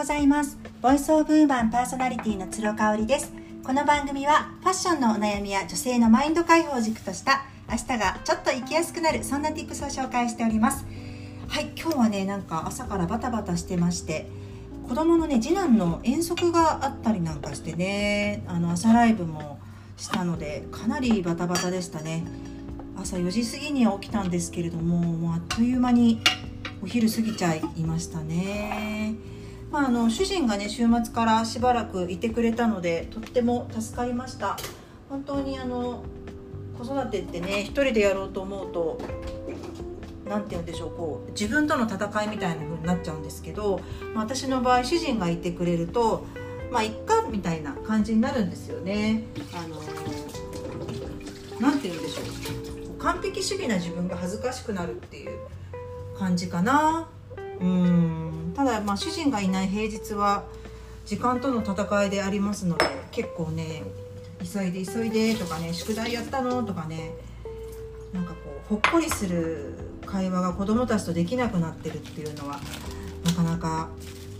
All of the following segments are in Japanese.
ございます。ボイスオブウーマンパーソナリティの鶴香織です。この番組はファッションのお悩みや女性のマインド解放軸とした明日がちょっと生きやすくなるそんな tips を紹介しております。はい今日はねなんか朝からバタバタしてまして子供のね次男の遠足があったりなんかしてねあの朝ライブもしたのでかなりバタバタでしたね。朝4時過ぎには起きたんですけれどももうあっという間にお昼過ぎちゃいましたね。まあ、あの主人がね週末からしばらくいてくれたのでとっても助かりました。本当にあの子育てってね一人でやろうと思うと何て言うんでしょうこう自分との戦いみたいな風になっちゃうんですけど、まあ、私の場合主人がいてくれるとまあいっかみたいな感じになるんですよね。あの何て言うんでしょう。完璧主義な自分が恥ずかしくなるっていう感じかな。うん。ただまあ主人がいない平日は時間との戦いでありますので結構ね急いで急いでとかね宿題やったのとかねなんかこうほっこりする会話が子供たちとできなくなってるっていうのはなかなか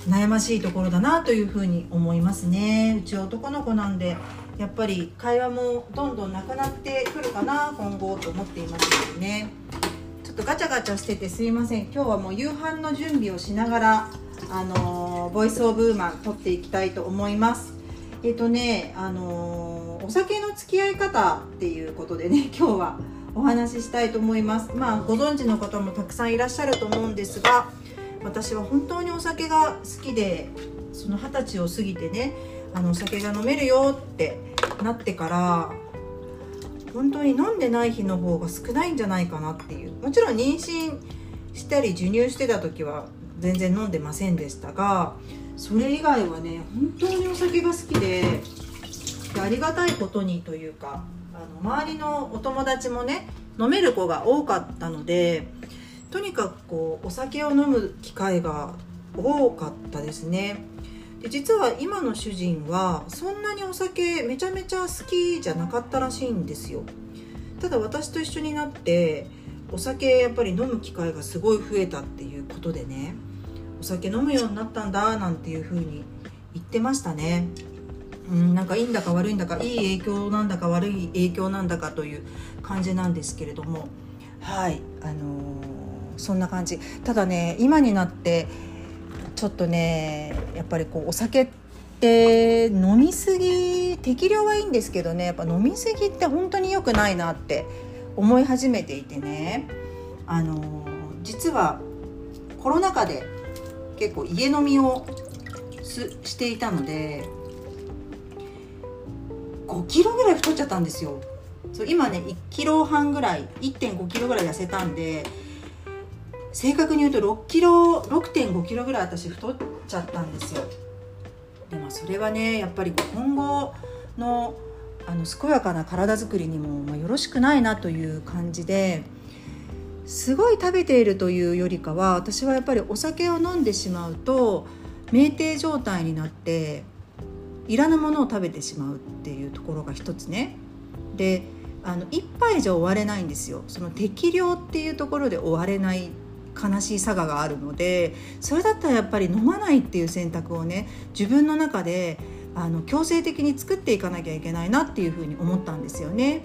悩ましいところだなというふうに思いますね。うち男の子なんでやっぱり会話もどんどんなくなってくるかな今後と思っていますのでね。とガチャガチャしててすいません。今日はもう夕飯の準備をしながらあの、ボイスオブウーマン撮っていきたいと思います。えっ、ー、とねあの、お酒の付き合い方っていうことでね 今日はお話ししたいと思います。まあご存知の方もたくさんいらっしゃると思うんですが私は本当にお酒が好きでその二十歳を過ぎてねあのお酒が飲めるよってなってから本当に飲んでない日の方が少ないんじゃないかなっていう。もちろん妊娠したり授乳してた時は全然飲んでませんでしたがそれ以外はね本当にお酒が好きでありがたいことにというかあの周りのお友達もね飲める子が多かったのでとにかくこうお酒を飲む機会が多かったですね。で実は今の主人はそんなにお酒めちゃめちゃ好きじゃなかったらしいんですよ。ただ私と一緒になってお酒やっぱり飲む機会がすごい増えたっていうことでねお酒飲むようになったんだなんていう風に言ってましたね。うんなんかいいんだか悪いんだかいい影響なんだか悪い影響なんだかという感じなんですけれども。はいあのー、そんな感じ。ただね今になってちょっとねやっぱりこうお酒って飲みすぎ適量はいいんですけどねやっぱ飲みすぎって本当に良くないなって思い始めていてね。あの実はコロナ禍で結構家飲みをしていたので5キロぐらい太っちゃったんですよ。そう今ね1キロ半ぐらい1.5キロぐらい痩せたんで正確に言うと6キロ6.5キロぐらい私太っちゃったんですよ。でもそれはねやっぱり今後のあの健やかな体づくりにも、まあ、よろしくないなという感じですごい食べているというよりかは私はやっぱりお酒を飲んでしまうと酩酊状態になっていらぬものを食べてしまうっていうところが一つね。であの一杯じゃ終われないんですよ。その適量っていうところで終われない悲しい佐賀があるのでそれだったらやっぱり飲まないっていう選択をね自分の中であの強制的に作っていかなきゃいけないなっていうふうに思ったんですよね。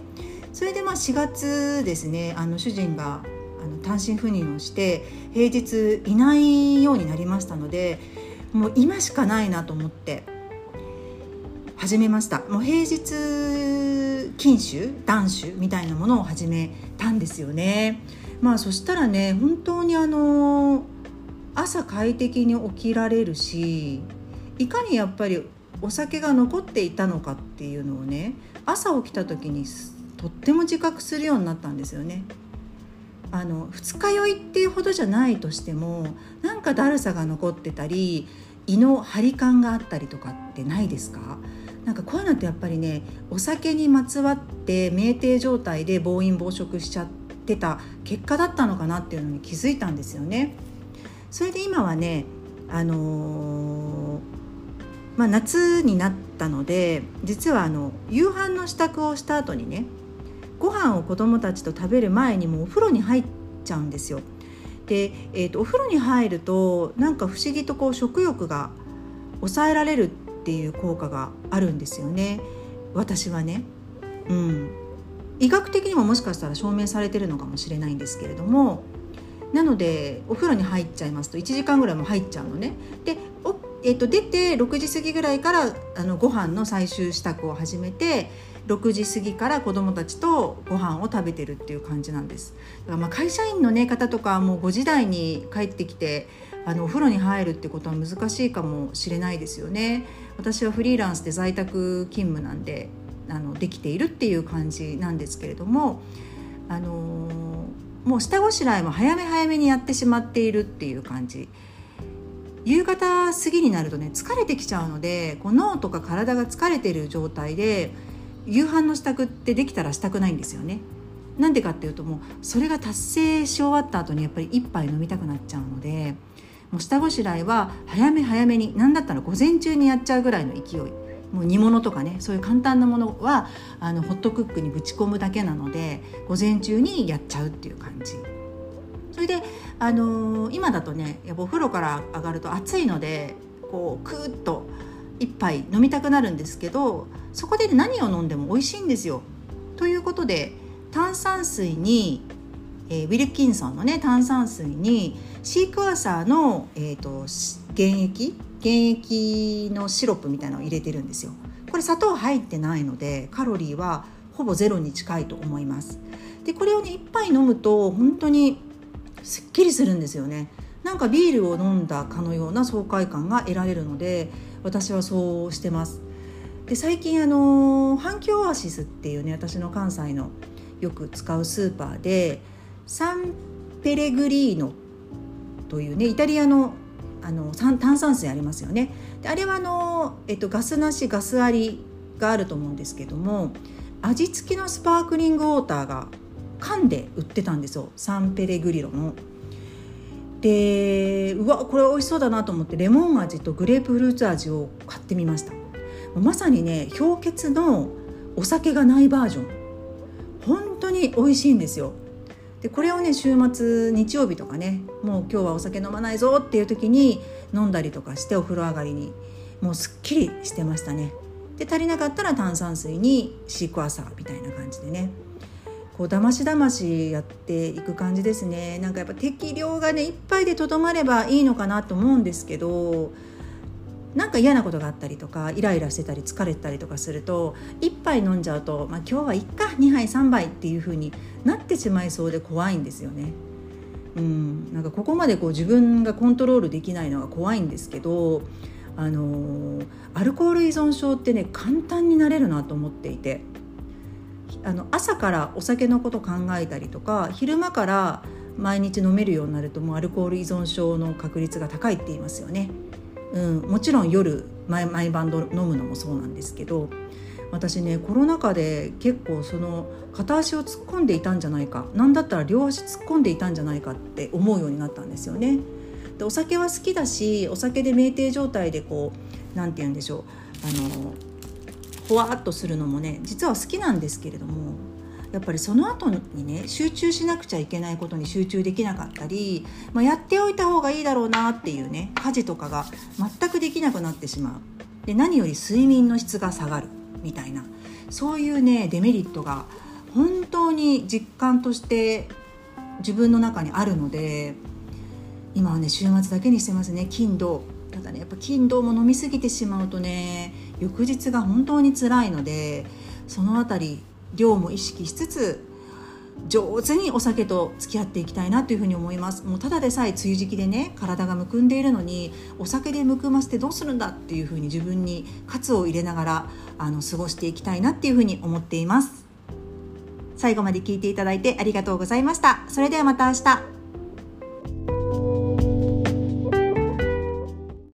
それでまあ4月ですねあの主人があの単身赴任をして平日いないようになりましたのでもう今しかないなと思って始めましたもう平日禁酒断酒みたいなものを始めたんですよね。まあそしたらね本当にあの朝快適に起きられるしいかにやっぱりお酒が残っていたのかっていうのをね朝起きた時にとっても自覚するようになったんですよね。あの二日酔いっていうほどじゃないとしてもなんかだるさが残ってたり胃の張り感があったりとかってないですか？なんかこういうのってやっぱりねお酒にまつわって酩酊状態で暴飲暴食しちゃってってた結果だったのかなっていうのに気づいたんですよね。それで今はねあのー、まあ、夏になったので実はあの夕飯の支度をした後にねご飯を子供たちと食べる前にもお風呂に入っちゃうんですよ。で、えーと、お風呂に入るとなんか不思議とこう食欲が抑えられるっていう効果があるんですよね私はね。うん、医学的にももしかしたら証明されてるのかもしれないんですけれどもなのでお風呂に入っちゃいますと1時間ぐらいも入っちゃうのね。でえー、と出て6時過ぎぐらいからあのご飯の最終支度を始めて6時過ぎから子どもたちとご飯を食べてるっていう感じなんです。だからまあ会社員の、ね、方とかはもう5時台に帰ってきてあのお風呂に入るってことは難しいかもしれないですよね。私はフリーランスで在宅勤務なんで。あのできているっていう感じなんですけれどもあのもう下ごしらえも早め早めにやってしまっているっていう感じ夕方過ぎになるとね疲れてきちゃうのでこう脳とか体が疲れてる状態で夕飯の支度ってできたらしたくないんですよね。なんでかっていうともうそれが達成し終わった後にやっぱり一杯飲みたくなっちゃうのでもう下ごしらえは早め早めに何だったら午前中にやっちゃうぐらいの勢いもう煮物とかねそういう簡単なものはあのホットクックにぶち込むだけなので午前中にやっちゃうっていう感じそれで、あのー、今だとねやっぱお風呂から上がると暑いのでこうクーッと一杯飲みたくなるんですけどそこで何を飲んでも美味しいんですよ。ということで炭酸水に、えー、ウィルキンソンのね炭酸水にシークワーサーの、えーと、原液原液のシロップみたいなのを入れてるんですよ。これ砂糖入ってないのでカロリーはほぼゼロに近いと思います。でこれをね一杯飲むと本当にすっきりするんですよねなんかビールを飲んだかのような爽快感が得られるので私はそうしてますで最近あの反響オアシスっていうね私の関西のよく使うスーパーでサンペレグリーノというねイタリアのあの炭酸水ありますよね。であれはあの、えっと、ガスなしガスありがあると思うんですけども味付きのスパークリングウォーターが缶で売ってたんですよ。サンペレグリロの。でうわこれ美味しそうだなと思ってレモン味とグレープフルーツ味を買ってみました。まさにね氷結のお酒がないバージョン。本当に美味しいんですよ。でこれをね週末日曜日とかねもう今日はお酒飲まないぞっていう時に飲んだりとかしてお風呂上がりにもうすっきりしてましたね。で足りなかったら炭酸水にシークワーサーみたいな感じでね。こうだましだましやっていく感じですね。なんかやっぱ適量がねいっぱいでとどまればいいのかなと思うんですけどなんか嫌なことがあったりとかイライラしてたり疲れたりとかすると1杯飲んじゃうと、まあ、今日はいっか2杯3杯っていう風になってしまいそうで怖いんですよね。うん、なんかここまでこう自分がコントロールできないのが怖いんですけどあのアルコール依存症ってね簡単になれるなと思っていてあの朝からお酒のこと考えたりとか昼間から毎日飲めるようになるともうアルコール依存症の確率が高いって言いますよね。うん、もちろん夜毎毎晩飲むのもそうなんですけど私ねコロナ禍で結構その片足を突っ込んでいたんじゃないか何だったら両足突っ込んでいたんじゃないかって思うようになったんですよね。でお酒は好きだしお酒で酩酊状態でこう何て言うんでしょうあのほわっとするのもね実は好きなんですけれどもやっぱりその後にね集中しなくちゃいけないことに集中できなかったり、まあ、やっておいた方がいいだろうなっていうね家事とかが全くできなくなってしまう。で何より睡眠の質が下がる。みたいな。そういうねデメリットが本当に実感として自分の中にあるので今はね週末だけにしてますね。金土。ただねやっぱ金土も飲み過ぎてしまうとね翌日が本当に辛いのでその辺り量も意識しつつ上手にお酒と付き合っていきたいなというふうに思います。もうただでさえ梅雨時期でね体がむくんでいるのにお酒でむくませてどうするんだっていうふうに自分に喝を入れながらあの過ごしていきたいなっていうふうに思っています。最後まで聞いていただいてありがとうございました。それではまた明日。